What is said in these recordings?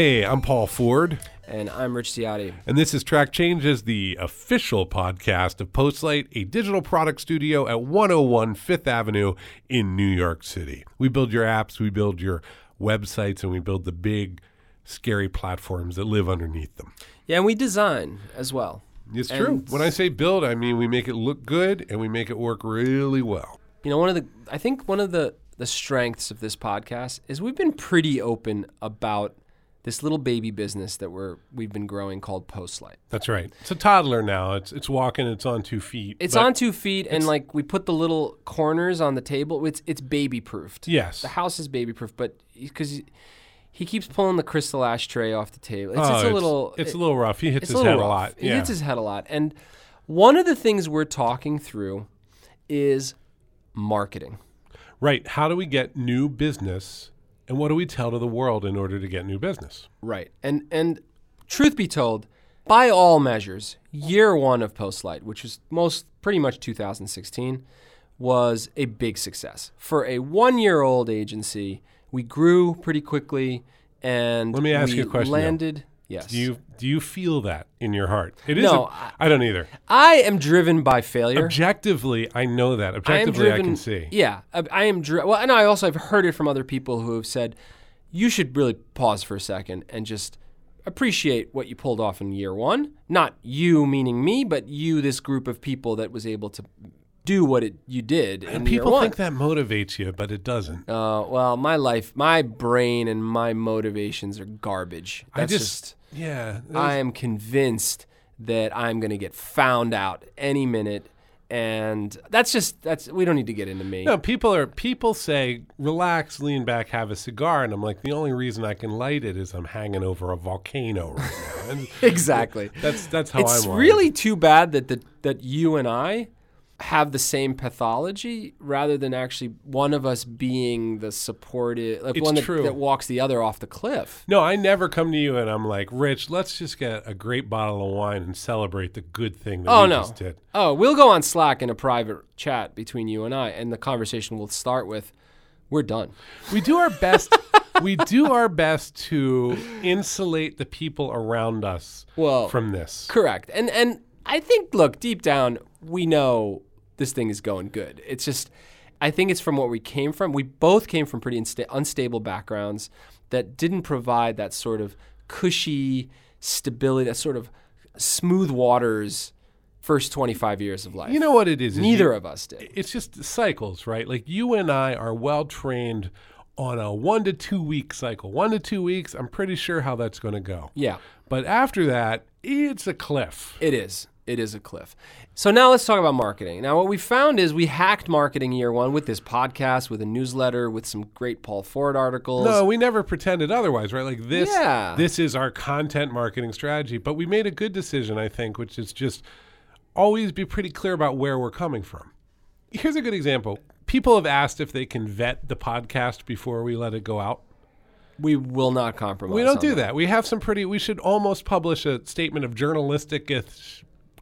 Hey, I'm Paul Ford, And I'm Rich Ziade. and this is Track Changes, the official podcast of Postlight, a digital product studio at 101 Fifth Avenue in New York City. We build your apps, we build your websites, and we build the big, scary platforms that live underneath them. Yeah, and we design as well. It's true. When I say build, I mean we make it look good and we make it work really well. You know, one of the I think one of the the strengths of this podcast is we've been pretty open about this little baby business that we're we've been growing called Postlight. That's right. It's a toddler now. It's it's walking. It's on two feet. It's on two feet, and like we put the little corners on the table. It's it's baby proofed. Yes. The house is baby proof, but because he keeps pulling the crystal ashtray off the table, it's, Oh, it's a little It's it- a little rough. He hits his a head little a rough. lot. He hits his head a lot. And one of the things we're talking through is marketing. Right. How do we get new business and what do we tell to the world in order to get new business? Right. And and truth be told, by all measures, year one of Postlight, which was most pretty much 2016, was a big success. For a one year old agency, we grew pretty quickly and Let me ask we you a question, though. Yes. Do you do you feel that in your heart? It is No, I- I don't either. I am driven by failure. Objectively, I know that. Objectively, I, driven. can see. Yeah, I, I am. Dri- well, and I also have heard it from other people who have said you should really pause for a second and just appreciate what you pulled off in year one. Not you, meaning me, but you, this group of people that was able to do what it you did. in And people think that motivates you, but it doesn't. Uh, well, my life, my brain, and my motivations are garbage. I That's just, yeah. I am convinced that I'm going to get found out any minute, and that's just that's we don't need to get into me. No, people are people say, relax, lean back, have a cigar, and I'm like, the only reason I can light it is I'm hanging over a volcano right now. Exactly. that's that's how it's I'm. wired. really too bad that the, that you and I have the same pathology rather than actually one of us being the supportive, like It's one that, that walks the other off the cliff. No, I never come to you and I'm like, Rich, let's just get a great bottle of wine and celebrate the good thing that Oh we no! just did. Oh, we'll go on Slack in a private chat between you and I, and the conversation will start with, "We're done." We do our best. we do our best to insulate the people around us Well, from this. Correct. And and I think look, deep down, we know this thing is going good. It's just I think it's from what we came from. We both came from pretty insta- unstable backgrounds that didn't provide that sort of cushy stability, that sort of smooth waters first 25 years of life. You know what it is? is Neither you- of us did. It's just cycles, right? Like you and I are well trained on a one to two week cycle. One to two weeks, I'm pretty sure how that's going to go. Yeah. But after that, it's a cliff. It is. It is a cliff. So now let's talk about marketing. Now, what we found is we hacked marketing year one with this podcast, with a newsletter, with some great Paul Ford articles. No, we never pretended otherwise, right? Like this, Yeah. this is our content marketing strategy. But we made a good decision, I think, which is just always be pretty clear about where we're coming from. Here's a good example. People have asked if they can vet the podcast before we let it go out. We will not compromise. We don't on do that. We have some pretty. We should almost publish a statement of journalistic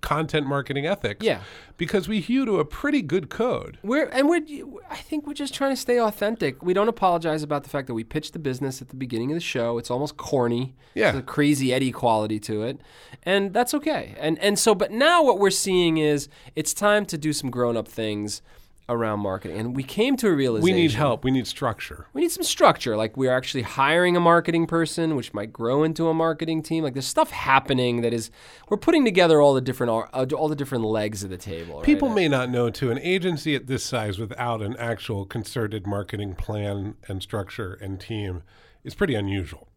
content marketing ethics. Yeah. because we hew to a pretty good code. We're and we're. I think we're just trying to stay authentic. We don't apologize about the fact that we pitched the business at the beginning of the show. It's almost corny. Yeah. A crazy Eddie quality to it, and that's okay. And and so, but now what we're seeing is it's time to do some grown up things around marketing, and we came to a realization. We need help. We need structure. We need some structure. Like we're actually hiring a marketing person, which might grow into a marketing team. Like there's stuff happening that is we're putting together all the different uh, all the different legs of the table. right? People may not know too. An agency at this size without an actual concerted marketing plan and structure and team is pretty unusual.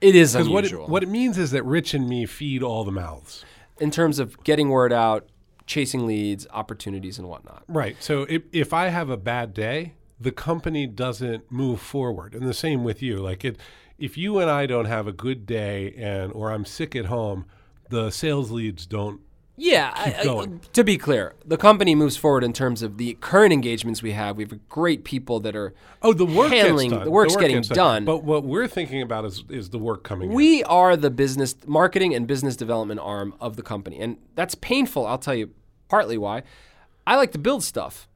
it is Because what unusual it, what it means is that Rich and me feed all the mouths. in terms of getting word out, chasing leads, opportunities, and whatnot. Right. So if, if I have a bad day, the company doesn't move forward. And the same with you. Like it, if you and I don't have a good day and or I'm sick at home, the sales leads don't. Yeah, I- I- to be clear, the company moves forward in terms of the current engagements we have. We have great people that are Oh, the work Handling- the work's work getting done. But what we're thinking about is is the work coming. in. We are the business marketing and business development arm of the company, and that's painful. I'll tell you partly why. I like to build stuff.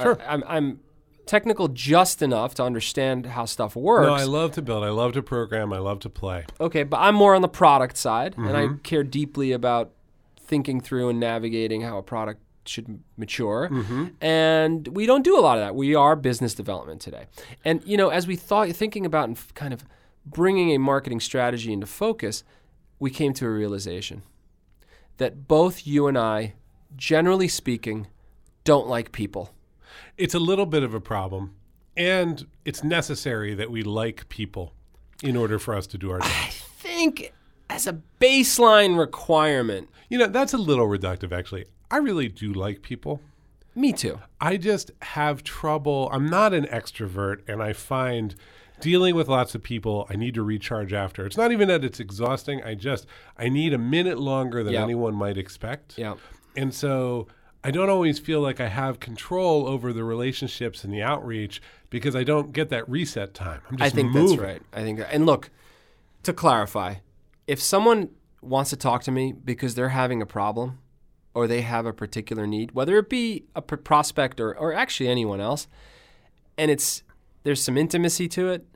Sure. I, am I'm technical just enough to understand how stuff works. No, I love to build. I love to program. I love to play. Okay, but I'm more on the product side, and I Mm-hmm. care deeply about thinking through and navigating how a product should mature. Mm-hmm. And we don't do a lot of that. We are business development today. And you know, as we thought, thinking about and kind of bringing a marketing strategy into focus, we came to a realization that both you and I, generally speaking, don't like people. It's a little bit of a problem, and it's necessary that we like people in order for us to do our job. I think as a baseline requirement. you know, that's a little reductive, actually. I really do like people. Me too. I just have trouble. I'm not an extrovert, and I find dealing with lots of people, I need to recharge after. It's not even that it's exhausting. I just I need a minute longer than Yep. anyone might expect. Yeah. And so I don't always feel like I have control over the relationships and the outreach because I don't get that reset time. I'm just I think moving. that's right. I think, and look, to clarify, if someone wants to talk to me because they're having a problem or they have a particular need, whether it be a pr- prospect or, or actually anyone else, and it's there's some intimacy to it,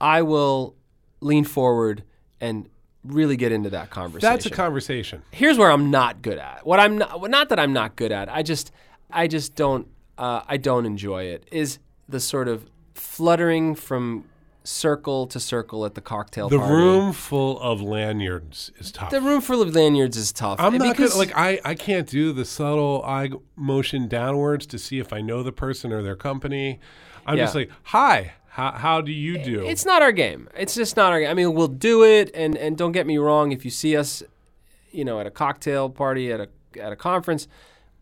I will lean forward and really get into that conversation. That's a conversation. here's where I'm not good at. What I'm not, not that I'm not good at. I just, I just don't, uh, I don't enjoy it. Is the sort of fluttering from circle to circle at the cocktail The party. room full of lanyards is tough. the room full of lanyards is tough. I'm not because- Like I, I can't do the subtle eye motion downwards to see if I know the person or their company. I'm just like, hi, how, how do you do? It's not our game. It's just not our game. I mean, we'll do it, and and don't get me wrong. If you see us, you know, at a cocktail party at a at a conference,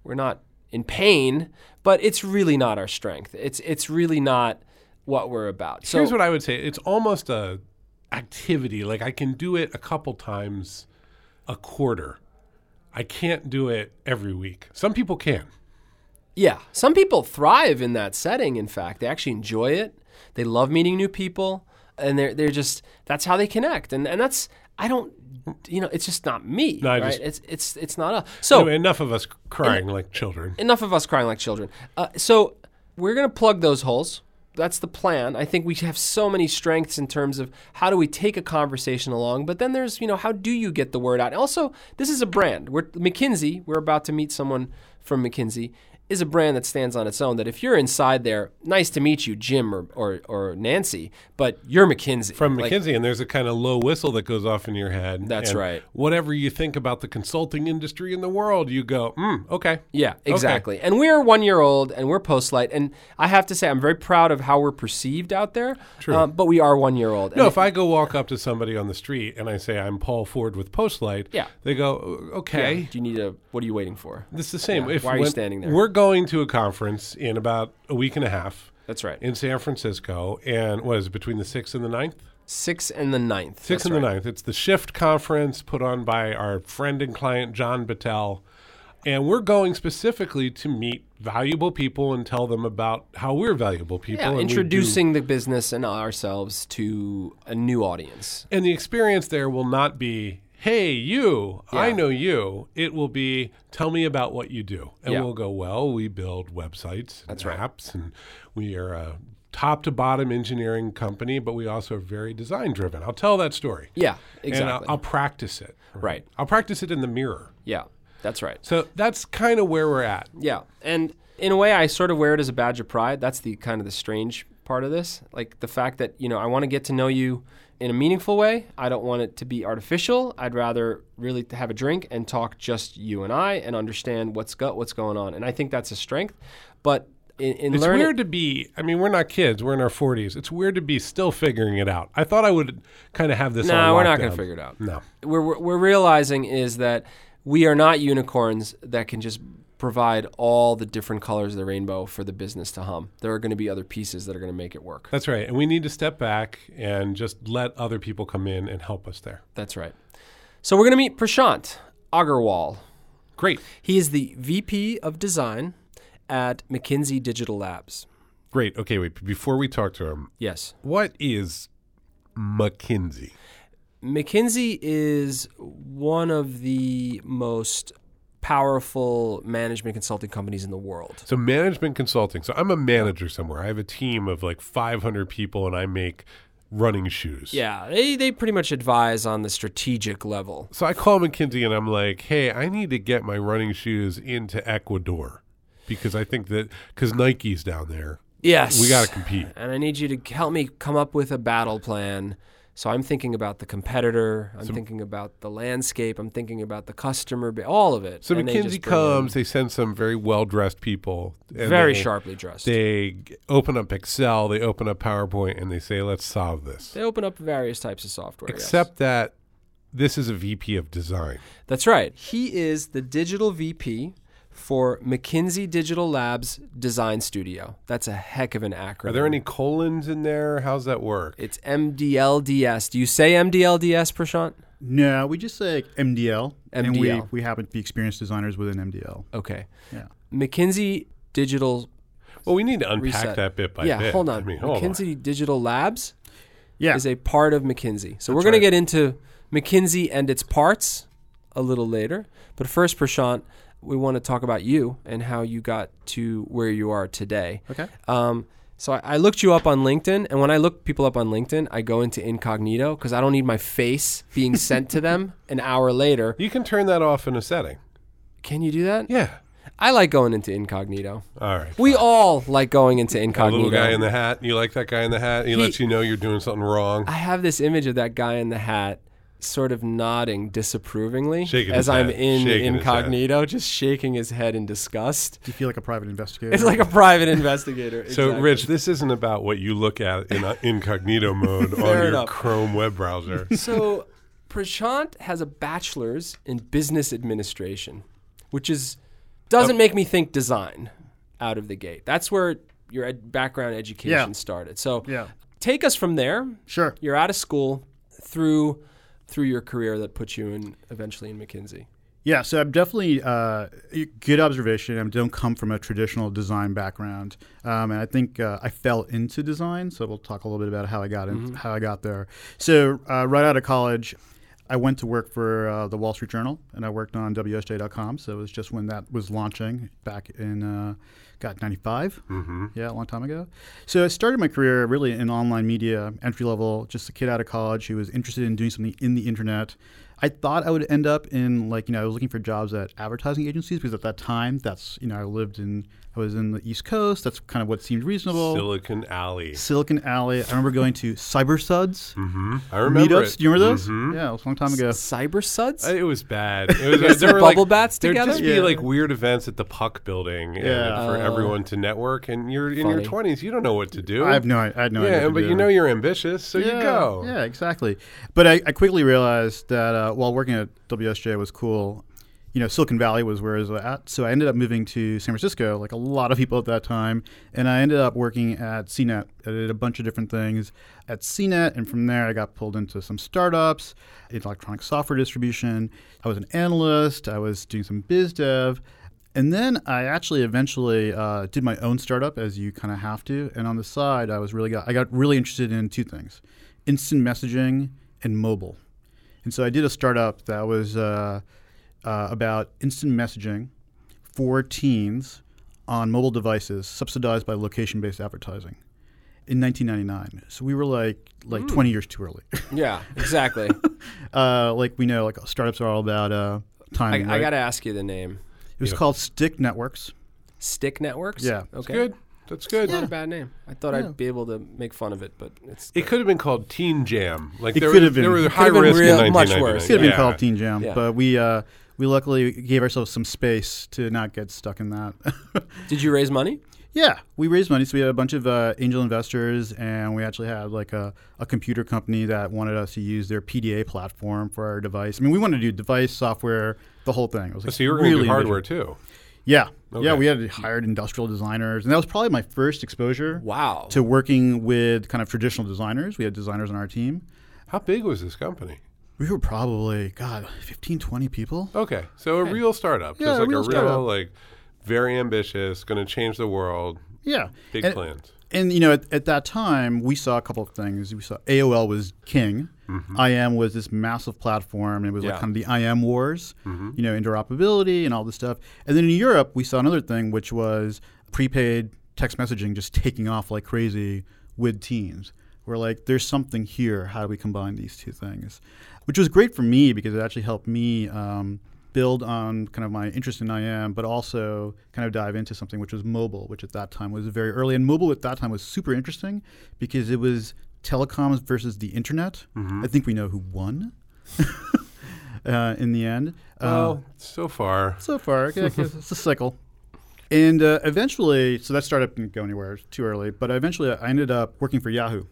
we're not in pain, but it's really not our strength. It's it's really not what we're about. So Here's what I would say. It's almost a activity. Like I can do it a couple times a quarter. I can't do it every week. Some people can. Yeah, some people thrive in that setting. In fact, they actually enjoy it. They love meeting new people, and they're they're just that's how they connect. And and that's I don't, you know, it's just not me. No, right? just- it's it's it's not us. So Anyway, enough of us crying like children. enough of us crying like children. Uh, so we're gonna plug those holes. That's the plan. I think we have so many strengths in terms of how do we take a conversation along, but then there's you know how do you get the word out. Also, this is a brand. We're McKinsey. We're about to meet someone from McKinsey. Is a brand that stands on its own. That if you're inside there, nice to meet you, Jim or or, or Nancy, but you're McKinsey. From Like, McKinsey, and there's a kind of low whistle that goes off in your head. That's right. Whatever you think about the consulting industry in the world, you go, mm, okay. Yeah, exactly. And we're one year old and we're Postlight. And I have to say, I'm very proud of how we're perceived out there. True. Um, but we are one year old. No, And if I go walk up to somebody on the street and I say I'm Paul Ford with Postlight, Yeah. they go, "O- okay. Do you need a? What are you waiting for? It's the same. Yeah. If Why are you standing there? We're going to a conference in about a week and a half That's right. in San Francisco, and what is it between the sixth and the 9th? Six and the ninth. Sixth That's and the right. ninth. It's the Shift conference put on by our friend and client John Battelle, and we're going specifically to meet valuable people and tell them about how we're valuable people. Yeah, and introducing the business and ourselves to a new audience. and the experience there will not be. Hey, you, I know you. It will be, tell me about what you do. And Yeah. we'll go, well, we build websites and That's right. apps, and we are a top to bottom engineering company, but we also are very design driven. I'll tell that story. Yeah, And uh, I'll, exactly. I'll practice it. Right. I'll practice it in the mirror. yeah, that's right. So that's kind of where we're at. Yeah, and in a way, I sort of wear it as a badge of pride. That's the kind of the strange part of this, like the fact that you know I want to get to know you in a meaningful way. I don't want it to be artificial. I'd rather really have a drink and talk just you and I and understand what's go- what's going on. And I think that's a strength. But in, in It's learning, weird to be, I mean, we're not kids, we're in our 40s. It's weird to be still figuring it out. I thought I would kind of have this No, we're not gonna figure it out. No. we're, we're we're realizing is that we are not unicorns that can just provide all the different colors of the rainbow for the business to hum. There are going to be other pieces that are going to make it work. That's right. And we need to step back and just let other people come in and help us there. That's right. So we're going to meet Prashant Agarwal. Great. He is the VP of Design at McKinsey Digital Labs. Great. Okay, wait. Before we talk to him, Yes. what is McKinsey? McKinsey is one of the most powerful management consulting companies in the world. So management consulting. So I'm a manager somewhere. I have a team of like 500 people, and I make running shoes. Yeah, they, they pretty much advise on the strategic level. So I call McKinsey and I'm like, hey, I need to get my running shoes into Ecuador because I think that because Nike's down there, Yes. we got to compete. And I need you to help me come up with a battle plan. So I'm thinking about the competitor. I'm thinking about the landscape. I'm thinking about the customer, all of it. So And McKinsey in comes, they send some very well dressed people. very they- sharply dressed. They open up Excel, they open up PowerPoint, and they say, let's solve this. They open up various types of software. yes. Except that this is a VP of design. That's right. He is the digital VP for McKinsey Digital Labs Design Studio. That's a heck of an acronym. Are there any colons in there? How's that work? It's MDLDS. Do you say MDLDS, Prashant? No, we just say MDL, and we MDL. we happen to be experienced designers within MDL. Okay. Yeah. McKinsey Digital. Well, we need to unpack Reset. that bit by yeah, bit. hold on. I mean, hold on. McKinsey Digital Labs Yeah, is a part of McKinsey. So we're That's going to get into McKinsey and its parts a little later. But first, Prashant, we want to talk about you and how you got to where you are today. okay. Um, so I, I looked you up on LinkedIn, and when I look people up on LinkedIn, I go into incognito because I don't need my face being sent to them an hour later. You can turn that off in a setting. Can you do that? Yeah. I like going into incognito. All right. We all like going into That incognito. little guy in the hat. You like that guy in the hat? He, He- lets you know you're doing something wrong. I have this image of that guy in the hat sort of nodding disapprovingly Shaking as I'm head. in Shaking incognito, just shaking his head in disgust. Do you feel like a private investigator? It's like a private investigator. So, Rich, this isn't about what you look at in uh, incognito mode on your enough. Chrome web browser. So Prashant has a bachelor's in business administration, which is doesn't make me think design out of the gate. That's where your ed- background education Yeah. started. So yeah, take us from there. sure. You're out of school through through your career that put you in eventually in McKinsey. Yeah, so I'm definitely uh, good observation. I don't come from a traditional design background, um, and I think uh, I fell into design. So we'll talk a little bit about how I got in, how I got there. So uh, right out of college, I went to work for uh, the Wall Street Journal, and I worked on WSJ.com. So it was just when that was launching back in got 95. hmm Yeah, a long time ago. So I started my career really in online media, entry level, just a kid out of college who was interested in doing something in the internet. I thought I would end up in like, you know, I was looking for jobs at advertising agencies because at that time that's, you know, I lived in I was in the East Coast. That's kind of what seemed reasonable. Silicon Alley. Silicon Alley. I remember going to CyberSuds hmm I remember meetups. it. Do you remember those? Mhm. Yeah, it was a long time ago. Cyber suds? Uh, It was bad. It was there were bubble like, bats There'd together? just be like weird events at the Puck building and Yeah. for Oh. everyone to network. And you're in Funny. your 20s. You don't know what to do. I have no, I had no idea. yeah, what to but do. you know you're ambitious, so you go. Yeah, exactly. But I, I quickly realized that uh, while working at WSJ was cool, you know, Silicon Valley was where I was at. So I ended up moving to San Francisco, like a lot of people at that time. And I ended up working at CNET. I did a bunch of different things at CNET. And from there, I got pulled into some startups, electronic software distribution. I was an analyst. I was doing some biz dev. And then I actually eventually uh, did my own startup, as you kind of have to. And on the side, I was really got I got really interested in two things: instant messaging and mobile. And so I did a startup that was uh, uh, about instant messaging for teens on mobile devices, subsidized by location-based advertising. In 1999, so we were like like 20 years too early. yeah, exactly. uh, like we know, like startups are all about uh, I, timing. I right? got to ask you the name. it was Yeah. called Stick Networks. Stick Networks? Yeah. Okay. It's good. That's good. Not a bad name. I thought Yeah. I'd be able to make fun of it, but it's It could have been called Teen Jam. Like It there could was, have been. There was It high could have been risk real- in much worse. It could have been Yeah. called Teen Jam, Yeah. but we uh, we luckily gave ourselves some space to not get stuck in that. Did you raise money? yeah, we raised money, so we had a bunch of uh, angel investors, and we actually had like a, a computer company that wanted us to use their PDA platform for our device. I mean, we wanted to do device, software, the whole thing. It was like So you were going to really do hardware ambitious. too. Yeah, Okay. yeah, we had hired industrial designers, and that was probably my first exposure Wow. to working with kind of traditional designers. We had designers on our team. How big was this company? We were probably God, 15, 20 people. Okay, so a real startup, Yeah, just a like real a real startup. like very ambitious, going to change the world, Yeah, big and, plans. And you know, at, at that time, we saw a couple of things. We saw AOL was king, IM was this massive platform. And it was Yeah. like kind of the IM wars, you know, interoperability and all this stuff. And then in Europe, we saw another thing, which was prepaid text messaging just taking off like crazy with teams. We're like, there's something here. How do we combine these two things? Which was great for me because it actually helped me um, build on kind of my interest in IM, but also kind of dive into something which was mobile, which at that time was very early. And mobile at that time was super interesting because it was telecoms versus the internet. I think we know who won uh, in the end. Uh, so far. so far, yeah, it's a cycle. And uh, eventually, so that startup didn't go anywhere. It was too early. But eventually, I ended up working for Yahoo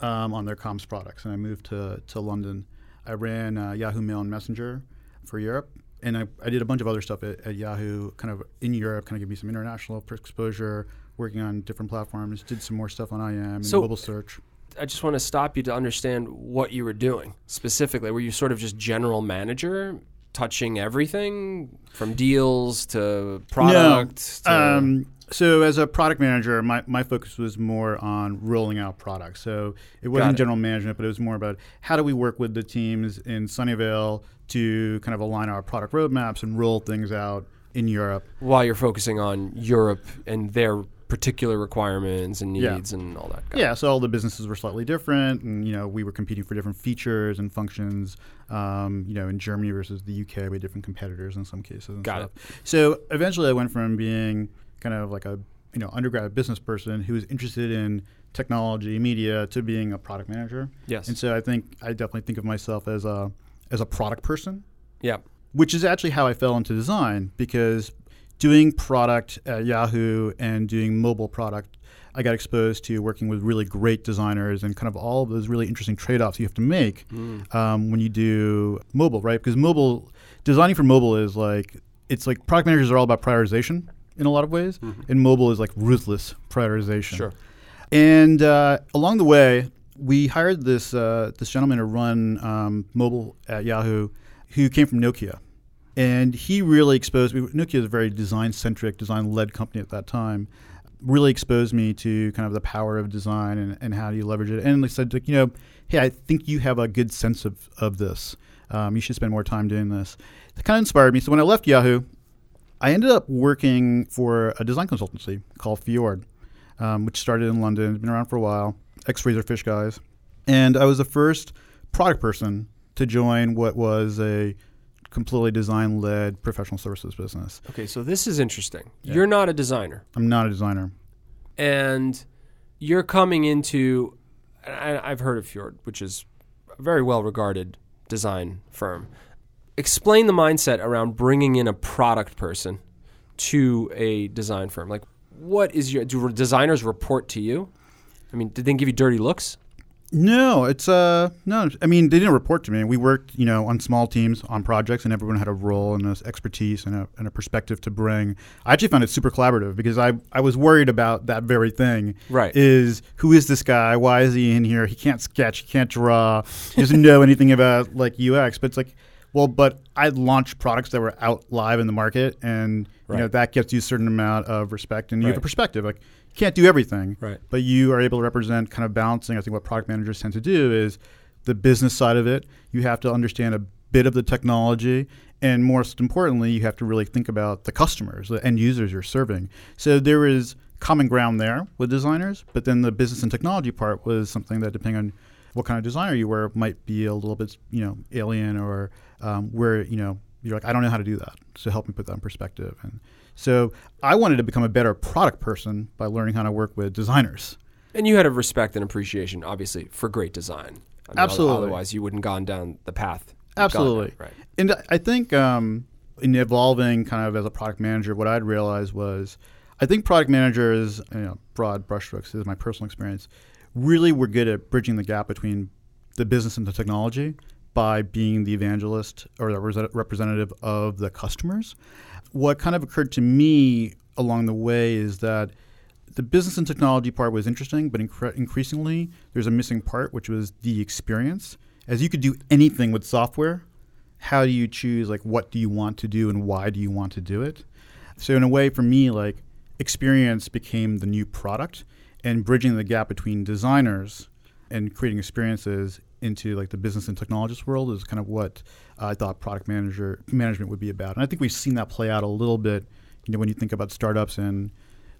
um, on their comms products, and I moved to to London. I ran uh, Yahoo Mail and Messenger for Europe, and I, I did a bunch of other stuff at, at Yahoo, kind of in Europe, kind of give me some international exposure, working on different platforms. Did some more stuff on IM and So- mobile search. I just want to stop you to understand what you were doing specifically. Were you sort of just general manager, touching everything from deals to product? to- Um, so as a product manager, my, my focus was more on rolling out products. So it wasn't it. general management, but it was more about how do we work with the teams in Sunnyvale to kind of align our product roadmaps and roll things out in Europe. while you're focusing on Europe and their particular requirements and Yeah. needs and all that. Got Yeah, so all the businesses were slightly different, and you know we were competing for different features and functions. Um, you know, in Germany versus the UK, we had different competitors in some cases. And Got stuff. So eventually, I went from being kind of like a you know undergrad business person who was interested in technology, media, to being a product manager. Yes. And so I think I definitely think of myself as a as a product person Yeah. which is actually how I fell into design because doing product at Yahoo and doing mobile product, I got exposed to working with really great designers and kind of all of those really interesting trade offs you have to make um, when you do mobile, right? Because mobile, designing for mobile is like, it's like product managers are all about prioritization in a lot of ways, and mobile is like ruthless prioritization. Sure. And uh, along the way, we hired this uh, this gentleman to run um, mobile at Yahoo, who came from Nokia, and he really exposed me. Nokia is a very design centric, design led company at that time. Really exposed me to kind of the power of design and, and how do you leverage it. And they said, like, you know, hey, I think you have a good sense of of this. Um, you should spend more time doing this. It kind of inspired me. So when I left Yahoo, I ended up working for a design consultancy called Fjord, um, which started in London. It's been around for a while. Ex Razorfish guys, and I was the first product person to join what was a completely design-led professional services business. Okay, so this is interesting. You're not a designer, I'm not a designer. and you're coming into. I, I've heard of Fjord, which is a very well regarded design firm. Explain the mindset around bringing in a product person to a design firm. Like, what is your. Do designers report to you? I mean, did they give you dirty looks? No, it's uh no. I mean, they didn't report to me. We worked, you know, on small teams on projects, and everyone had a role and a expertise and a, and a perspective to bring. I actually found it super collaborative because I I was worried about that very thing. Right. Is who is this guy? Why is he in here? He can't sketch. He can't draw. He doesn't know anything about like UX. But it's like, well, but I launched products that were out live in the market, and you know that gets you a certain amount of respect, and you have a perspective. Like you can't do everything Right. but you are able to represent kind of balancing. I think what product managers tend to do is the business side of it. You have to understand a bit of the technology, and most importantly, you have to really think about the customers, the end users you're serving. So there is common ground there with designers, but then the business and technology part was something that, depending on what kind of designer you were, might be a little bit, you know, alien or um, where you know you're like, I don't know how to do that. So help me put that in perspective. And so I wanted to become a better product person by learning how to work with designers. And you had a respect and appreciation, obviously, for great design. I mean, Absolutely. Otherwise, you wouldn't gone down the path. Absolutely. down, Right. And I think um, in evolving kind of as a product manager, what I'd realized was I think product managers, you know, broad brushstrokes, this is my personal experience, really were good at bridging the gap between the business and the technology by being the evangelist or the representative of the customers. What kind of occurred to me along the way is that the business and technology part was interesting, but incre- increasingly there's a missing part, which was the experience. As you could do anything with software, how do you choose like what do you want to do and why do you want to do it? So in a way, for me, like experience became the new product, and bridging the gap between designers and creating experiences into like the business and technologist world is kind of what uh, I thought product manager management would be about. And I think we've seen that play out a little bit. You know, when you think about startups and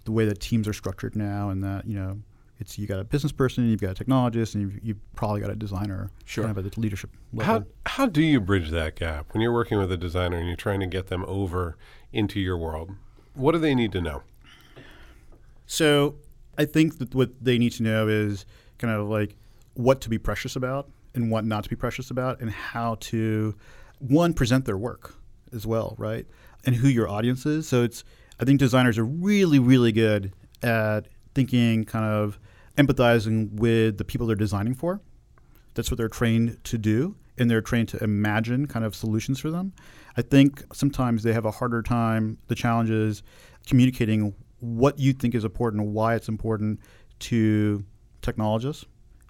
the way that teams are structured now, and that you know, it's you got a business person, you've got a technologist, and you've, you've probably got a designer. Sure. Kind of at the leadership level. How how do you bridge that gap when you're working with a designer and you're trying to get them over into your world? What do they need to know? So I think that what they need to know is kind of like what to be precious about and what not to be precious about, and how to one present their work as well, right? And who your audience is. So it's I think designers are really really good at thinking kind of empathizing with the people they're designing for. That's what they're trained to do, and they're trained to imagine kind of solutions for them. I think sometimes they have a harder time. The challenge is communicating what you think is important, and why it's important to technologists,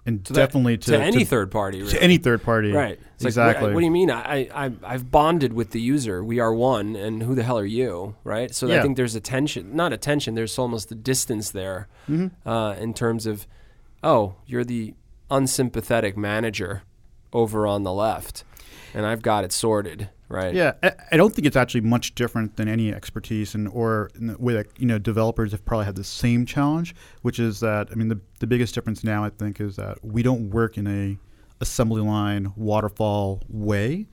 and To that- definitely to, to any to, third party, really. to any third party. Right. It's like, exactly. what, what do you mean? I, I, I've bonded with the user. We are one, and who the hell are you? Right. So I think there's a tension, not a tension, there's almost a distance there Mm-hmm. uh, in terms of, oh, you're the unsympathetic manager over on the left, and I've got it sorted. Right. Yeah, I, I don't think it's actually much different than any expertise, and or in the way that you know developers have probably had the same challenge, which is that I mean the the biggest difference now I think is that we don't work in a assembly line waterfall way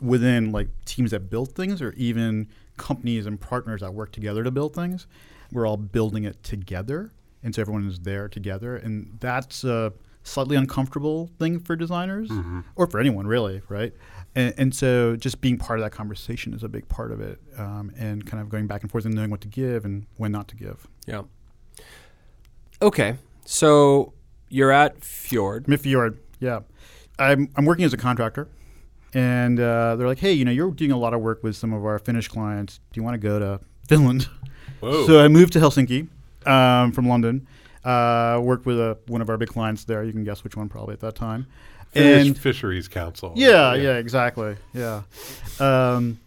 within like teams that build things or even companies and partners that work together to build things. We're all building it together, and so everyone is there together, and that's a slightly uncomfortable thing for designers mm-hmm. or for anyone really, right? And, and so just being part of that conversation is a big part of it, um, and kind of going back and forth and knowing what to give and when not to give. Yeah. Okay. So you're at Fjord. Midfjord, yeah. I'm, I'm working as a contractor, and uh, they're like, hey, you know, you're doing a lot of work with some of our Finnish clients. Do you want to go to Finland? Whoa. So I moved to Helsinki um, from London. Uh, worked with a, one of our big clients there. You can guess which one probably at that time. Finnish and Fisheries Council. yeah, yeah, exactly. Yeah. Um,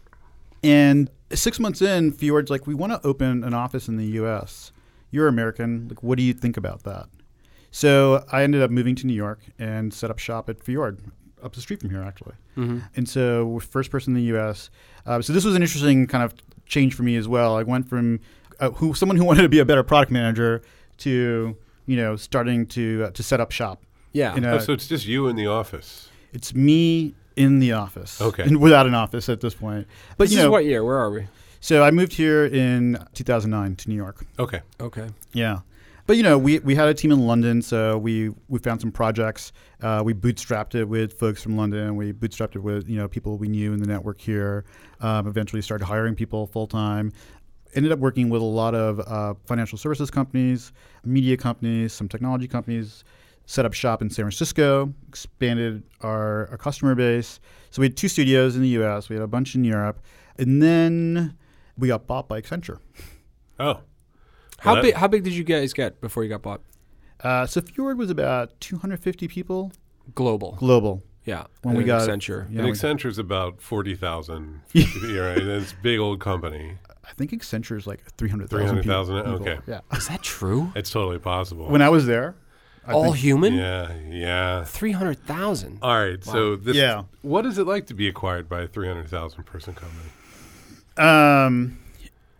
and six months in, Fjord's like, we want to open an office in the U.S. You're American. Like, what do you think about that? So I ended up moving to New York and set up shop at Fjord, up the street from here, actually. Mm-hmm. And so, we're first person in the U.S. Uh, so this was an interesting kind of change for me as well. I went from uh, who someone who wanted to be a better product manager to you know starting to uh, to set up shop. Yeah. In a- Oh, so it's just you in the office. It's me in the office. Okay. And without an office at this point. But this you is know, what year? Where are we? so I moved here in 2009 to New York. Okay. Okay. Yeah. But you know, we, we had a team in London, so we, we found some projects. Uh, we bootstrapped it with folks from London. We bootstrapped it with you know people we knew in the network here. Um, eventually, started hiring people full time. Ended up working with a lot of uh, financial services companies, media companies, some technology companies. Set up shop in San Francisco, expanded our, our customer base. So we had two studios in the U.S. We had a bunch in Europe, and then we got bought by Accenture. Oh. How Well, big? How big did you guys get before you got bought? Uh, so Fjord was about 250 people Global. global. Yeah. When we got- Accenture. Yeah, and we- Accenture's about 40,000. You're right. It's a big old company. I think Accenture is like 300,000 300,000, people. okay. Yeah. Is that true? It's totally possible. When I was there, I All think, human? yeah, yeah. Three hundred thousand. All right. So this Yeah. what is it like to be acquired by a 300,000 person company? Um,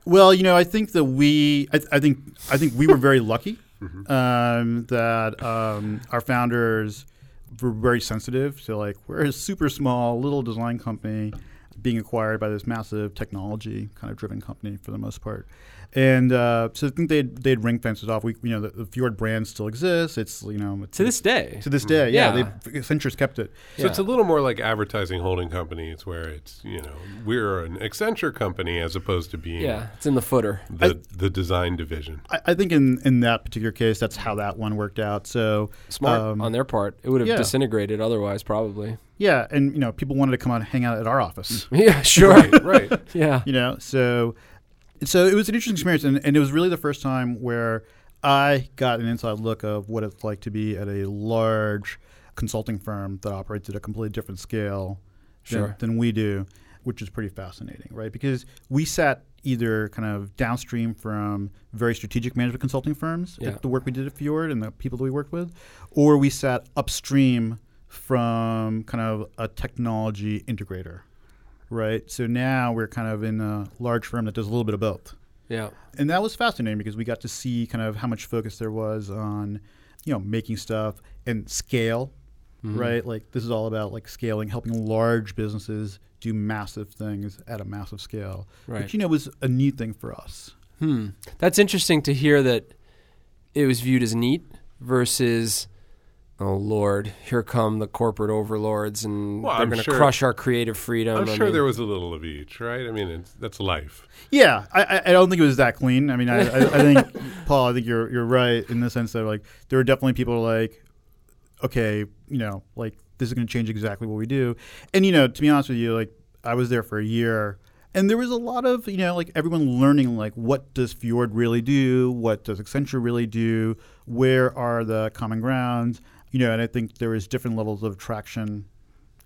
well, you know, I think that we, I, I think, I think we were very lucky um, that um, our founders were very sensitive to like we're a super small little design company being acquired by this massive technology kind of driven company for the most part. And uh, so I think they'd they'd ring fences off. We you know the, the Fjord brand still exists. It's you know it's, To this day. to this day, yeah, Yeah. they've Accenture's kept it. So it's a little more like advertising holding companies where it's, you know, we're an Accenture company as opposed to being Yeah, it's in the footer. the, the design division. I, I think in, in that particular case, that's how that one worked out. So Smart um, on their part. It would have yeah. disintegrated otherwise, probably. yeah, and you know, people wanted to come out and hang out at our office. Yeah, sure. Right, right. yeah. you know, so so it was an interesting experience, and, and it was really the first time where I got an inside look of what it's like to be at a large consulting firm that operates at a completely different scale than, Sure. than we do, which is pretty fascinating, right? Because we sat either kind of downstream from very strategic management consulting firms, Yeah. like the work we did at Fjord and the people that we worked with, or we sat upstream from kind of a technology integrator, right? So now we're kind of in a large firm that does a little bit of both. Yeah. And that was fascinating because we got to see kind of how much focus there was on, you know, making stuff and scale, Mm-hmm. right? Like this is all about like scaling, helping large businesses do massive things at a massive scale, Right. which you know was a neat thing for us. Hmm. That's interesting to hear that it was viewed as neat versus, oh Lord, here come the corporate overlords and Well, they're I'm going to sure- crush our creative freedom. I'm I sure mean- there was a little of each, right? I mean, it's, that's life. Yeah, I, I- I don't think it was that clean. I mean, I, I, I think Paul, I think you're you're right in the sense that like there were definitely people like, okay, you know, like this is going to change exactly what we do, and you know, to be honest with you, like I was there for a year, and there was a lot of you know like everyone learning like what does Fjord really do, what does Accenture really do, where are the common grounds, you know, and I think there was different levels of traction.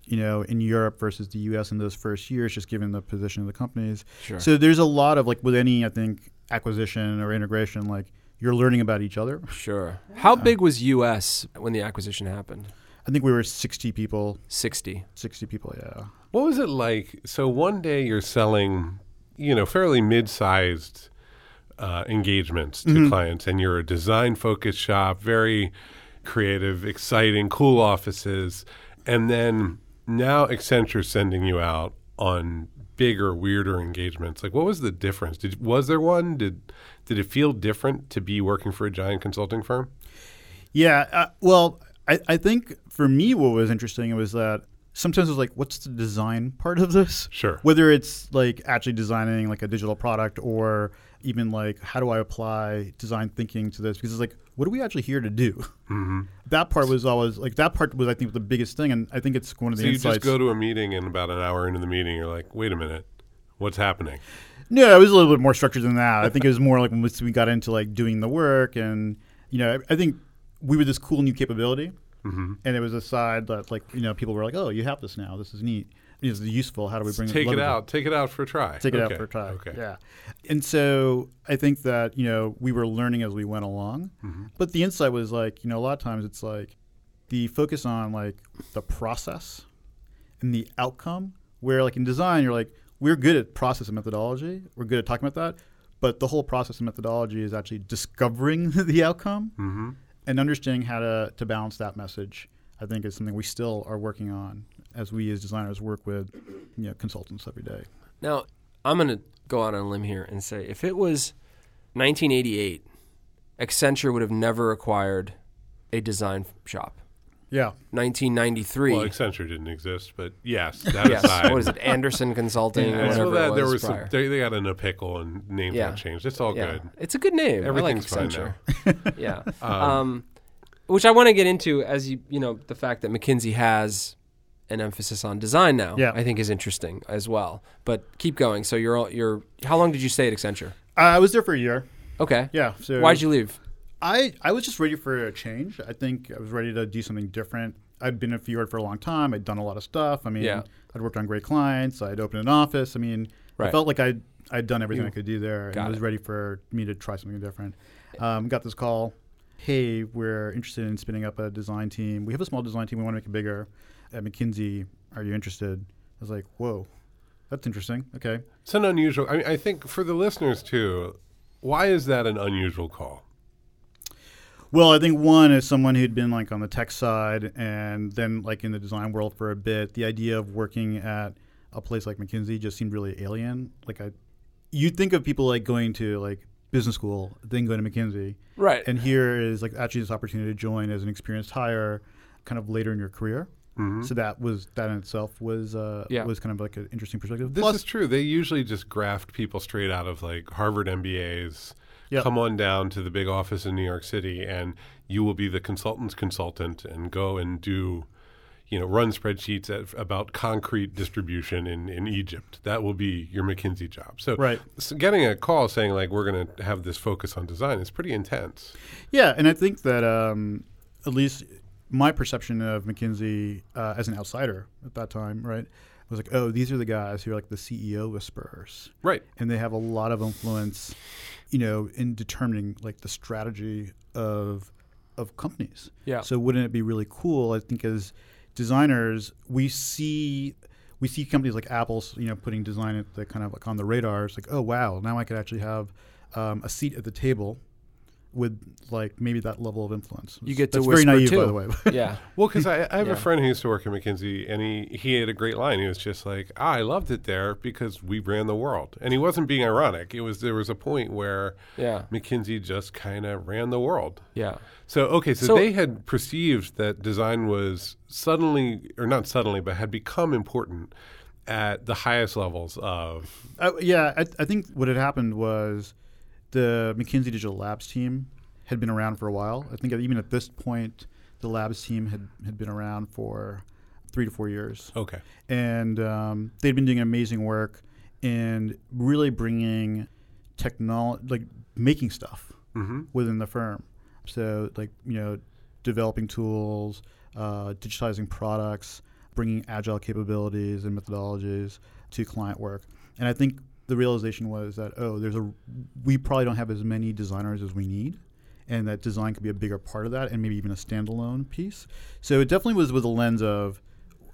You know, in Europe versus the U.S. in those first years, just given the position of the companies. Sure. So there's a lot of like with any I think acquisition or integration, like you're learning about each other. Sure. How big was US when the acquisition happened? I think we were 60 people, 60. 60 people, yeah. What was it like? So one day you're selling, you know, fairly mid-sized uh, engagements to clients, and you're a design-focused shop, very creative, exciting, cool offices, and then now Accenture's sending you out on bigger, weirder engagements. Like, what was the difference? Did was there one? Did did it feel different to be working for a giant consulting firm? Yeah, uh, well, I, I think for me what was interesting was that sometimes it's like, what's the design part of this? Sure. Whether it's like actually designing like a digital product or even like how do I apply design thinking to this? Because it's like, what are we actually here to do? Mm-hmm. That part was always like that part was I think the biggest thing, and I think it's one of the So you insights. just go to a meeting, and about an hour into the meeting, you're like, "Wait a minute, what's happening?" No, it was a little bit more structured than that. I think it was more like once we got into like doing the work, and you know, I I think we were this cool new capability, Mm-hmm. and it was a side that like you know people were like, oh, you have this now. This is neat. This is useful. How do we bring Take it out. Take it out for a try. Take it out for a try. Okay. Yeah, and so I think that you know we were learning as we went along, Mm-hmm. but the insight was like you know a lot of times it's like the focus on like the process and the outcome. Where like in design, you're like we're good at process and methodology. We're good at talking about that, but the whole process and methodology is actually discovering the outcome Mm-hmm. And understanding how to to balance that message. I think is something we still are working on as we as designers work with you know consultants every day. Now, I'm going to go out on a limb here and say if it was 1988, Accenture would have never acquired a design shop. Yeah. 1993. Well, Accenture didn't exist, but yes, that yes. aside. What is it? Andersen Consulting or Yeah, whatever so that, it was there was some, they, they got in a pickle and names Yeah. got changed. It's all yeah. good. It's a good name. Everything's I like fine Accenture. yeah. Um, which I want to get into as you you know the fact that McKinsey has an emphasis on design now. Yeah. I think is interesting as well. But keep going. So you're all, you're how long did you stay at Accenture? I was there for a year. Okay. Yeah. So Why'd you leave? I I was just ready for a change. I think I was ready to do something different. I'd been at Fjord for a long time. I'd done a lot of stuff. I mean, Yeah. I'd worked on great clients. I'd opened an office. I mean, Right. I felt like I'd I'd done everything You I could do there, and got I was it. ready for me to try something different. Um, got this call. Hey, we're interested in spinning up a design team. We have a small design team. We want to make it bigger. At McKinsey, are you interested? I was like, whoa, that's interesting. Okay. It's an unusual. I, mean, I think for the listeners too, why is that an unusual call? Well, I think one is someone who'd been like on the tech side and then like in the design world for a bit. The idea of working at a place like McKinsey just seemed really alien. Like I, you'd think of people like going to like business school, then going to McKinsey, Right. and here is like actually this opportunity to join as an experienced hire, kind of later in your career. So that was that in itself was uh, Yeah. was kind of like an interesting perspective. This Plus, is true. They usually just graft people straight out of like Harvard MBAs. Yep. Come on down to the big office in New York City, and you will be the consultant's consultant and go and do, you know, run spreadsheets at, about concrete distribution in, in Egypt. That will be your McKinsey job. So, Right. so getting a call saying like we're going to have this focus on design is pretty intense. Yeah, and I think that um, at least my perception of McKinsey uh, as an outsider at that time, right, was like, oh, these are the guys who are like the CEO whisperers, Right. and they have a lot of influence, you know, in determining like the strategy of of companies. Yeah. So wouldn't it be really cool? I think as designers, we see we see companies like Apple, you know, putting design at the kind of like on the radar. It's like, oh wow, now I could actually have um, a seat at the table with like maybe that level of influence. You get to That's very whisper naive, too. by the way. yeah. Well, because I, I have Yeah. a friend who used to work at McKinsey, and he, he had a great line. He was just like, ah, "I loved it there because we ran the world," and he wasn't being ironic. It was there was a point where Yeah. McKinsey just kind of ran the world. Yeah. So okay, so, So- they had perceived that design was suddenly, or not suddenly, but had become important at the highest levels of. Uh, yeah, I, I think what had happened was the McKinsey Digital Labs team had been around for a while. I think even at this point, the labs team had, had been around for three to four years. Okay, And um, they'd been doing amazing work and really bringing technology, like making stuff hmm within the firm. So, like, you know, developing tools, uh, digitizing products, bringing agile capabilities and methodologies to client work. And I think the realization was that, oh, there's a, we probably don't have as many designers as we need. And that design could be a bigger part of that and maybe even a standalone piece. So it definitely was with a lens of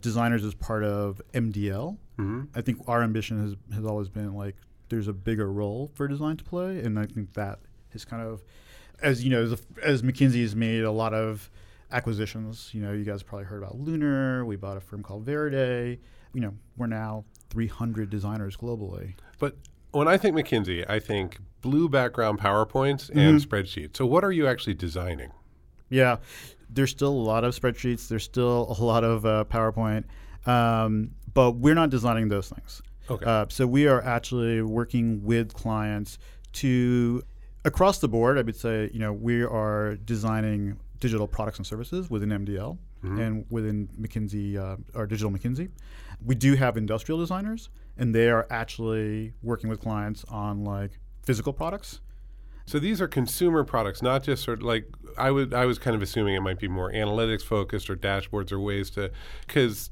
designers as part of MDL. hmm I think our ambition has, has always been like there's a bigger role for design to play, and I think that is kind of as you know as, as McKinsey has made a lot of acquisitions. You know, you guys probably heard about Lunar. We bought a firm called Veryday. You know, we're now 300 designers globally. But when I think McKinsey, I think blue background PowerPoints and Mhm. spreadsheets. So what are you actually designing? Yeah, there's still a lot of spreadsheets. There's still a lot of uh, PowerPoint, um, but we're not designing those things. Okay. Uh, so we are actually working with clients to across the board. I would say you know we are designing digital products and services within MDL and within McKinsey, uh, our digital McKinsey. We do have industrial designers, and they are actually working with clients on like physical products. So these are consumer products, not just sort of like I would. I was kind of assuming it might be more analytics focused or dashboards or ways to because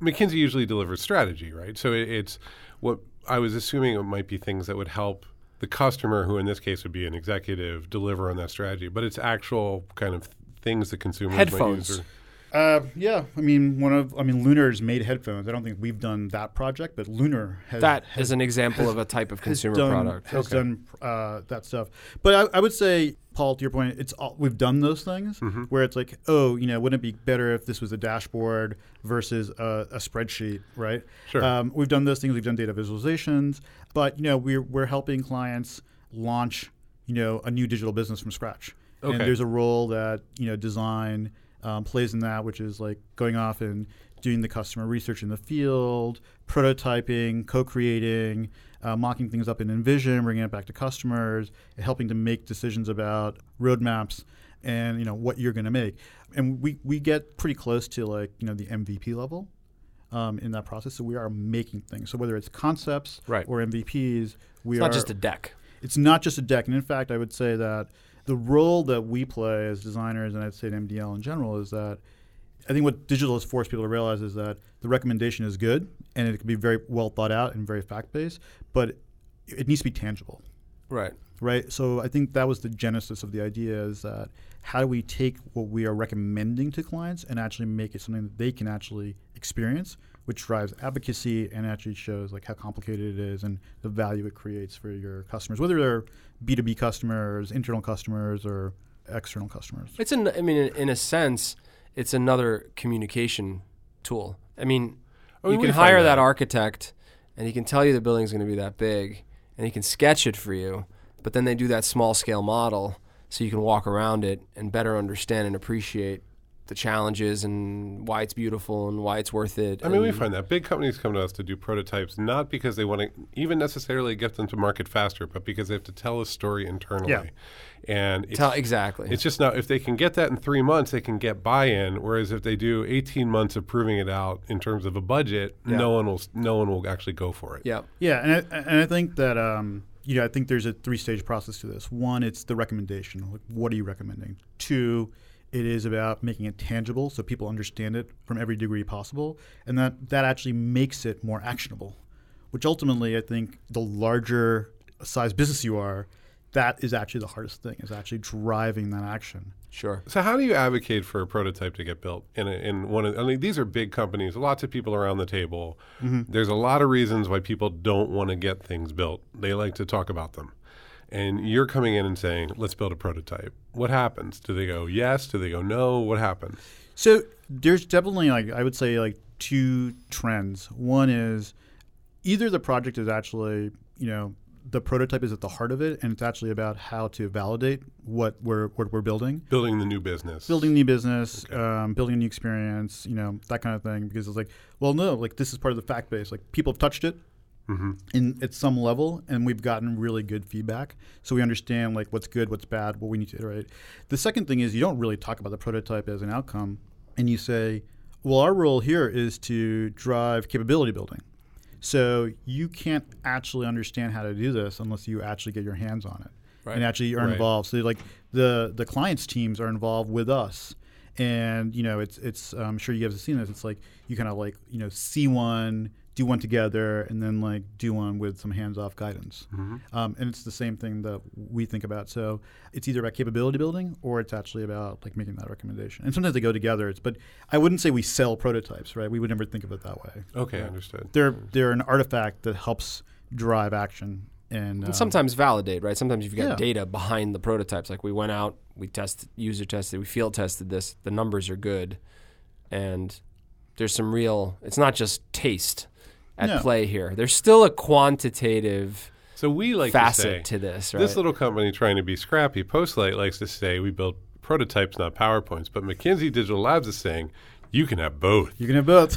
McKinsey usually delivers strategy, right? So it, it's what I was assuming it might be things that would help the customer, who in this case would be an executive, deliver on that strategy. But it's actual kind of things that consumers might Headphones. use. Or, Uh, yeah, I mean, one of I mean, Lunar's made headphones. I don't think we've done that project, but Lunar has That has, is an example of a type of has consumer done, product. Has Okay. done uh, that stuff. But I, I would say, Paul, to your point, it's all, we've done those things Mm-hmm. where it's like, oh, you know, wouldn't it be better if this was a dashboard versus a, a spreadsheet, right? Sure. Um, we've done those things. We've done data visualizations, but you know, we're we're helping clients launch, you know, a new digital business from scratch. Okay. And there's a role that you know design um, plays in that, which is like going off and doing the customer research in the field, prototyping, co-creating, uh, mocking things up in InVision, bringing it back to customers, helping to make decisions about roadmaps and you know what you're going to make. And we we get pretty close to like you know the MVP level. Um, in that process, so we are making things. So whether it's concepts Right. or MVPs, we It's are not just a deck. it's not just a deck. And in fact, I would say that the role that we play as designers, and I'd say at MDL in general, is that I think what digital has forced people to realize is that the recommendation is good and it can be very well thought out and very fact based, but it needs to be tangible, Right. right? So I think that was the genesis of the idea is that how do we take what we are recommending to clients and actually make it something that they can actually experience, which drives advocacy and actually shows like how complicated it is and the value it creates for your customers, whether they're B2B customers, internal customers, or external customers. It's an. I mean, in, in a sense, it's another communication tool. I mean, I mean, you can hire that. that architect, and he can tell you the building's going to be that big, and he can sketch it for you. But then they do that small scale model, so you can walk around it and better understand and appreciate the challenges and why it's beautiful and why it's worth it. I mean, we find that big companies come to us to do prototypes not because they want to even necessarily get them to market faster, but because they have to tell a story internally. Yeah. And it's, tell exactly. it's just now if they can get that in three months, they can get buy-in. Whereas if they do eighteen months of proving it out in terms of a budget, Yeah. no one will no one will actually go for it. yeah. Yeah, and I, and I think that um, you know I think there's a three stage process to this. One, it's the recommendation. Like, what are you recommending? Two, it is about making it tangible so people understand it from every degree possible, and that that actually makes it more actionable. Which ultimately, I think, the larger size business you are, that is actually the hardest thing is actually driving that action. Sure. So how do you advocate for a prototype to get built in a, in one of I mean these are big companies, lots of people around the table. Mm-hmm. There's a lot of reasons why people don't want to get things built. They like to talk about them. And you're coming in and saying, "Let's build a prototype." What happens? Do they go yes? Do they go no? What happens? So there's definitely like I would say like two trends. One is either the project is actually you know the prototype is at the heart of it, and it's actually about how to validate what we're what we're building, Building the new business. building new business, um, building a new experience, you know that kind of thing. Because it's like, well, no, like this is part of the fact base. Like people have touched it, Mm-hmm. in at some level, and we've gotten really good feedback. So we understand like what's good, what's bad, what we need to iterate. The second thing is you don't really talk about the prototype as an outcome, and you say, well, our role here is to drive capability building. So you can't actually understand how to do this unless you actually get your hands on it Right. and actually are Right. involved. So like the the clients teams are involved with us, and you know it's it's I'm sure you guys have seen this. It's like you kind of like you know see one, do one together, and then like do one with some hands off guidance. Um, and it's the same thing that we think about. So it's either about capability building or it's actually about like making that recommendation. And sometimes they go together. It's, but I wouldn't say we sell prototypes, right? We would never think of it that way. Okay, understood. They're they're an artifact that helps drive action. And, um, And sometimes validate, right? Sometimes you've got Yeah. data behind the prototypes. Like we went out, we tested, user tested, we field tested this. The numbers are good, and there's some real. It's not just taste at No. play here. There's still a quantitative So we like facet to say to this, right? this little company trying to be scrappy. Postlight likes to say we build prototypes, not PowerPoints. But McKinsey Digital Labs is saying you can have both. you can have both.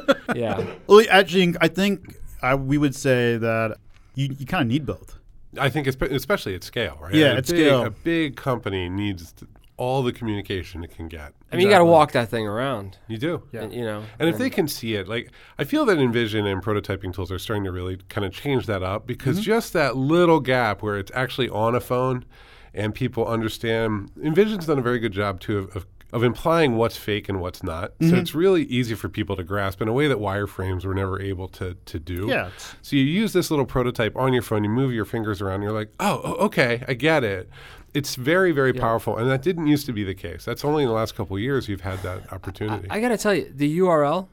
yeah, well, actually, I think I, we would say that you, you kind of need both. I think especially at scale, right? Yeah, a at big, scale. A big company needs t- all the communication it can get. I mean, you got to walk that thing around. You do. Yeah. and, you know. And if they can see it, like I feel that InVision and prototyping tools are starting to really kind of change that up because Mm-hmm. just that little gap where it's actually on a phone and people understand. InVision's done a very good job too of, of, of implying what's fake and what's not. Mm-hmm. So it's really easy for people to grasp in a way that wireframes were never able to to do. Yeah, So you use this little prototype on your phone, you move your fingers around, you're like, oh, okay, I get it. It's very, very powerful, and that didn't used to be the case. That's only in the last couple of years you've had that opportunity. I got to tell you, the URL,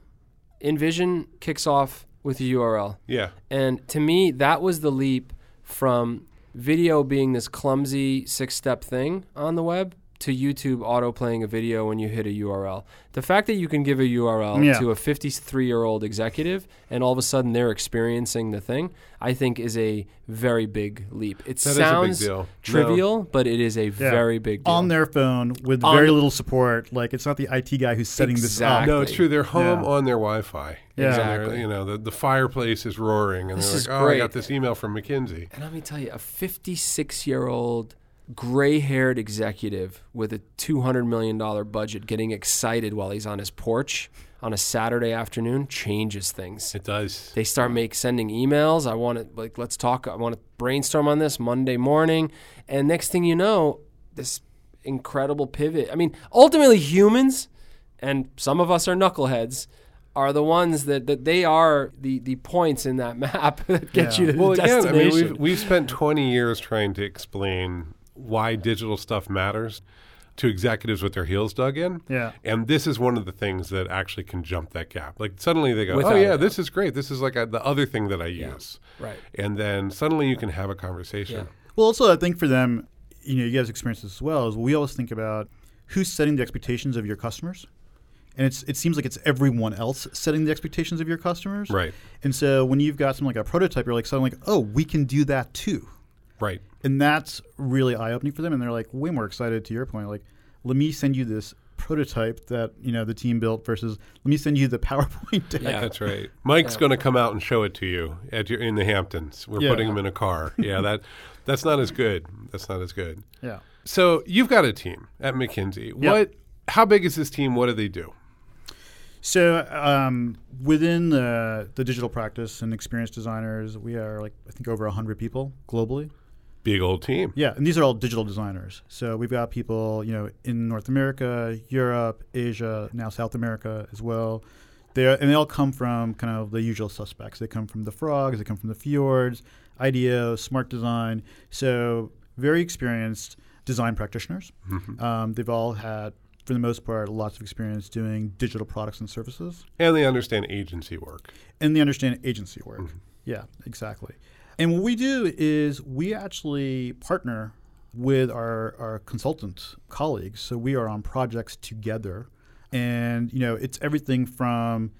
InVision kicks off with a URL. yeah. And to me, that was the leap from video being this clumsy six step thing on the web to YouTube auto playing a video when you hit a URL. The fact that you can give a URL Yeah. to a 53 year old executive and all of a sudden they're experiencing the thing, I think is a very big leap. It That is a big sounds deal. No. trivial, but it is a Yeah. very big deal. on their phone with On very little support. Like it's not the IT guy who's setting this up. No, it's true. They're home Yeah. on their Wi-Fi. Yeah. Exactly. You know, the, the fireplace is roaring, and This they're like, "Oh, I got this email from McKinsey." And let me tell you, a 56 year old gray haired executive with a $200 million budget getting excited while he's on his porch on a Saturday afternoon changes things. It does. They start make sending emails. I want to like let's talk. I want to brainstorm on this Monday morning, and next thing you know, this incredible pivot. I mean, ultimately, humans, and some of us are knuckleheads, are the ones that, that they are the the points in that map that get Yeah. you to Well, the again, I mean, destination. we've we've spent 20 years trying to explain why digital stuff matters to executives with their heels dug in. Yeah. And this is one of the things that actually can jump that gap. Like suddenly they go, oh, Without "Oh yeah, this is great. This is like a, the other thing that I use." right. And then suddenly you can have a conversation. Yeah. Well, also, I think for them, you know, you guys experience this as well. Is we always think about who's setting the expectations of your customers, and it's it seems like it's everyone else setting the expectations of your customers. Right. And so when you've got something like a prototype, you're like suddenly like, oh, we can do that too, Right. And that's really eye opening for them. And they're like way more excited. To your point, like, let me send you this prototype that you know the team built versus let me send you the PowerPoint deck. Yeah. That's right. Mike's going to come out and show it to you at your in the Hamptons. We're Yeah. putting him in a car. Yeah, that that's not as good. That's not as good. Yeah. So you've got a team at McKinsey. What? How big is this team? What do they do? So um, within the, the digital practice and experience designers, we are like I think over hundred people globally. Big old team. Yeah, and these are all digital designers. So we've got people, you know, in North America, Europe, Asia, now South America as well. They are, and they all come from kind of the usual suspects. They come from the frogs, they come from the fjords, IDEO, smart design. So very experienced design practitioners. Mm-hmm. Um, they've all had, for the most part, lots of experience doing digital products and services, And they understand agency work. and they understand agency work. Mm-hmm. Yeah, exactly. And what we do is we actually partner with our, our consultant colleagues. So we are on projects together. And, you know, it's everything from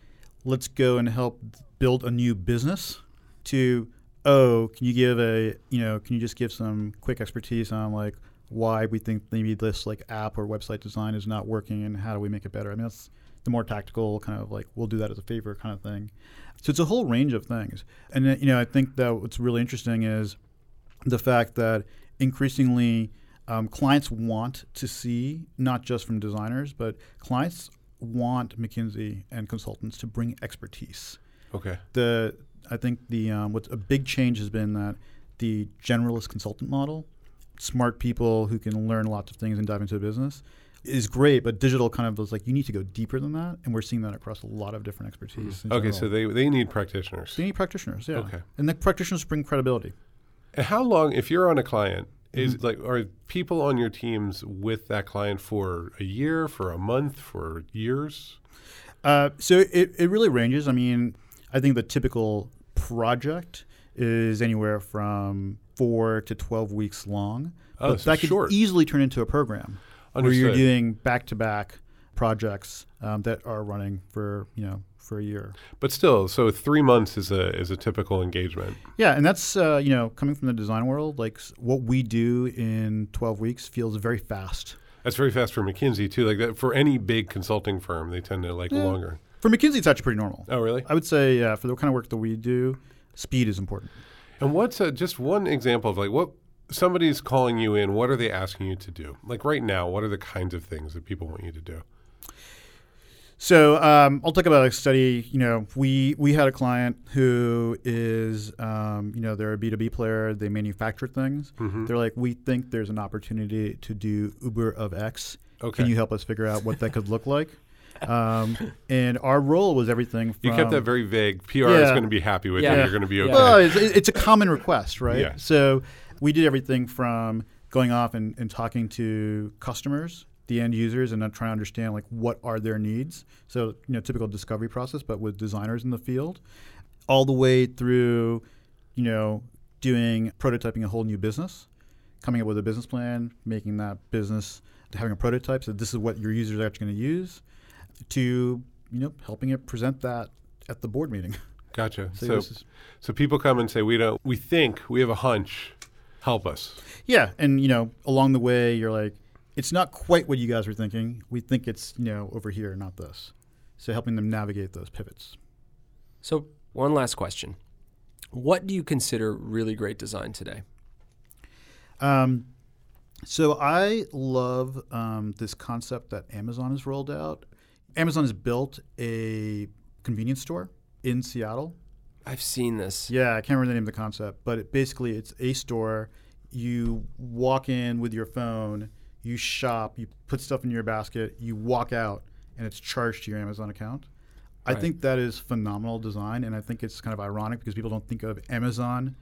let's go and help build a new business to, oh, can you give a, you know, can you just give some quick expertise on like why we think maybe this like app or website design is not working and how do we make it better? I mean, that's the more tactical kind of like we'll do that as a favor kind of thing. So it's a whole range of things. And, uh, you know, I think that what's really interesting is the fact that increasingly um, clients want to see, not just from designers, but clients want McKinsey and consultants to bring expertise. Okay. The I think the um, what's a big change has been that the generalist consultant model, smart people who can learn lots of things and dive into a business, is great. But digital kind of was like you need to go deeper than that, and we're seeing that across a lot of different expertise. in Okay, general. so they, they need practitioners. they need practitioners, yeah. Okay. And the practitioners bring credibility. And how long, if you're on a client, is Mm-hmm. like are people on your teams with that client for a year, for a month, for years? Uh, so it, it really ranges. I mean, I think the typical project is anywhere from four to 12 weeks long. Oh, but so that could short. easily turn into a program where you're doing back to back projects um, that are running for, you know, for a year. But still, so three months is a is a typical engagement. Yeah, and that's uh, you know coming from the design world. Like what we do in twelve weeks feels very fast. That's very fast for McKinsey too. Like that for any big consulting firm, they tend to like longer. For McKinsey, it's actually pretty normal. Oh, really? I would say yeah, for the kind of work that we do, speed is important. And what's a, just one example of like what somebody's calling you in? What are they asking you to do? Like right now, what are the kinds of things that people want you to do? So um, I'll talk about a study. You know, we we had a client who is, um, you know, they're a B two B player. They manufacture things. Mm-hmm. They're like, we think there's an opportunity to do Uber of X. Okay. Can you help us figure out what that could look like? Um, and our role was everything from You kept that very vague. PR is going to be happy with Yeah. you. You're going to be okay. Well, it's, it's a common request, right? Yeah. So we did everything from going off and, and talking to customers, the end users, and then trying to understand like what are their needs. So you know, typical discovery process, but with designers in the field, all the way through, you know, doing prototyping a whole new business, coming up with a business plan, making that business, having a prototype. So this is what your users are actually going to use, to you know, helping it present that at the board meeting. Gotcha. So So, so people come and say, we don't, we think, we have a hunch. Help us. Yeah, and you know, along the way, you're like, it's not quite what you guys were thinking. We think it's you know over here, not this. So helping them navigate those pivots. So, one last question. What do you consider really great design today? Um, so I love um, this concept that Amazon has rolled out. Amazon has built a convenience store in Seattle. I've seen this. Yeah, I can't remember the name of the concept, but it, basically it's a store. You walk in with your phone, you shop, you put stuff in your basket, you walk out, and it's charged to your Amazon account. I Right. think that is phenomenal design, and I think it's kind of ironic because people don't think of Amazon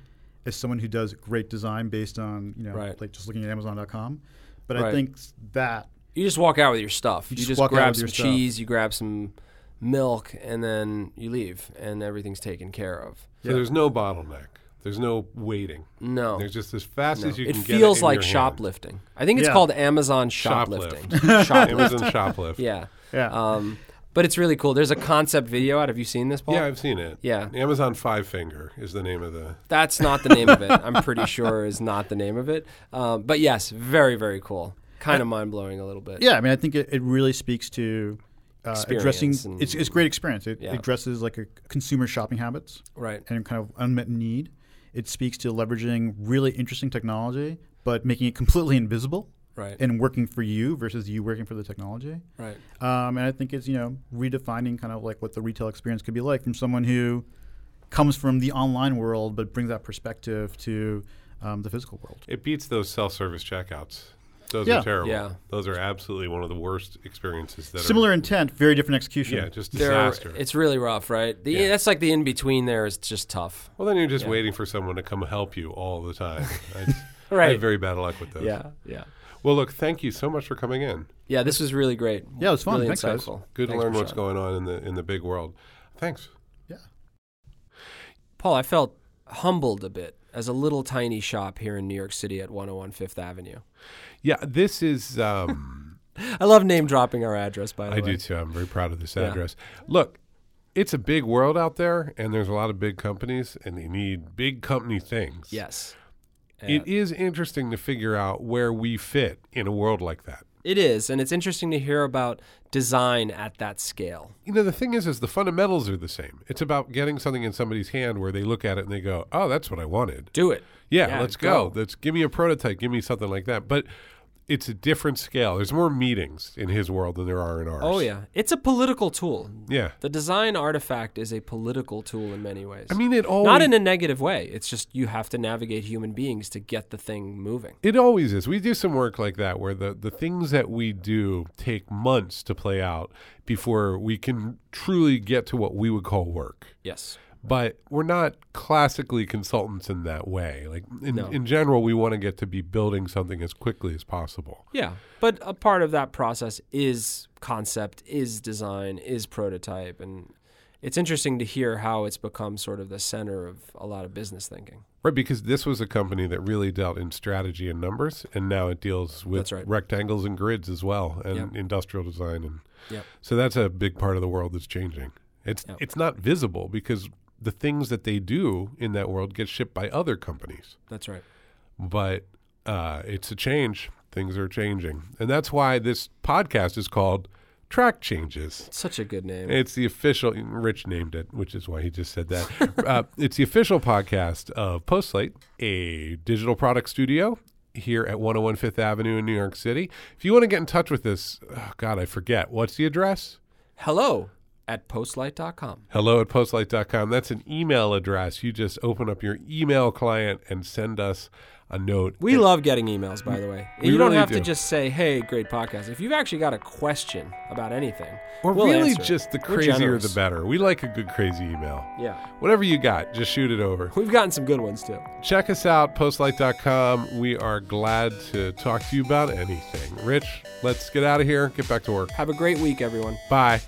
as someone who does great design based on you know Right. like just looking at Amazon.com. But I think that You just walk out with your stuff. You You, just just, grab some cheese, you grab some milk, and then you leave, and everything's taken care of. So Yeah. there's no bottleneck. There's no waiting. No. There's just as fast no. as you it can get it feels like your hand. shoplifting. I think it's Yeah. called Amazon Shoplift. shoplifting. shoplifting. Amazon shoplift. Yeah. yeah. Um, but it's really cool. There's a concept video out. Have you seen this, Paul? Yeah, I've seen it. Yeah. Amazon Five Finger is the name of the. That's not the name of it. I'm pretty sure is not the name of it. Um, but yes, very, very cool. Kind of mind blowing a little bit. Yeah, I mean, I think it, it really speaks to uh, addressing. And- It's, it's great experience. It Yeah. addresses like a consumer shopping habits Right. and kind of unmet need. It speaks to leveraging really interesting technology, but making it completely invisible Right. and working for you versus you working for the technology. right. Um, and I think it's you know redefining kind of like what the retail experience could be like from someone who comes from the online world but brings that perspective to um, the physical world. It beats those self-service checkouts. Those Yeah. are terrible. Yeah. Those are absolutely one of the worst experiences that Similar Are, intent, very different execution. yeah, just They're- disaster. it's really rough, right? The, Yeah. That's like the in between there is just tough. well, then you're just Yeah. waiting for someone to come help you all the time. I, I right. have very bad luck with those. yeah, yeah, Well, look, thank you so much for coming in. yeah. This was really great. Yeah, it was fun. Really Thanks, guys. Good Thanks, to learn what's Prashant. going on in the in the big world. Thanks. Yeah. Paul, I felt humbled a bit as a little tiny shop here in New York City at 101 Fifth Avenue. Yeah, this is. Um, I love name dropping our address, by the I way. I do too. I'm very proud of this Yeah. address. Look, it's a big world out there, and there's a lot of big companies, and they need big company things. Yes. It is interesting to figure out where we fit in a world like that. It is, and it's interesting to hear about design at that scale. You know, the thing is, is the fundamentals are the same. It's about getting something in somebody's hand where they look at it and they go, "Oh, that's what I wanted." Do it. Yeah, Yeah, let's go. go. Let's give me a prototype. Give me something like that. But it's a different scale. There's more meetings in his world than there are in ours. Oh yeah, it's a political tool. yeah. The design artifact is a political tool in many ways. I mean, it always not in a negative way. It's just you have to navigate human beings to get the thing moving. It always is. We do some work like that where the, the things that we do take months to play out before we can truly get to what we would call work. Yes. But we're not classically consultants in that way. Like in, No. in general, we want to get to be building something as quickly as possible. Yeah, but a part of that process is concept, is design, is prototype, and it's interesting to hear how it's become sort of the center of a lot of business thinking. Right, because this was a company that really dealt in strategy and numbers, and now it deals with right. rectangles and grids as well, and Yep. industrial design, and Yep. so that's a big part of the world that's changing. It's Yep. it's not visible because the things that they do in that world get shipped by other companies, That's right. but uh, it's a change. Things are changing, and that's why this podcast is called Track Changes. Such a good name. It's the official. Rich named it, which is why he just said that. uh, it's the official podcast of Postlight, a digital product studio here at 101 Fifth Avenue in New York City. If you want to get in touch with us, oh God, I forget. What's the address? Hello at postlight.com. Hello at postlight.com. That's an email address. You just open up your email client and send us a note. We love getting emails, by the way. We you don't really have do. to just say, "Hey, great podcast." If you've actually got a question about anything, Or we'll really answer just the crazier the better. We like a good crazy email. Yeah, Whatever you got, just shoot it over. we've gotten some good ones too. Check us out, postlight.com. We are glad to talk to you about anything. Rich, let's get out of here. Get back to work. Have a great week, everyone. Bye.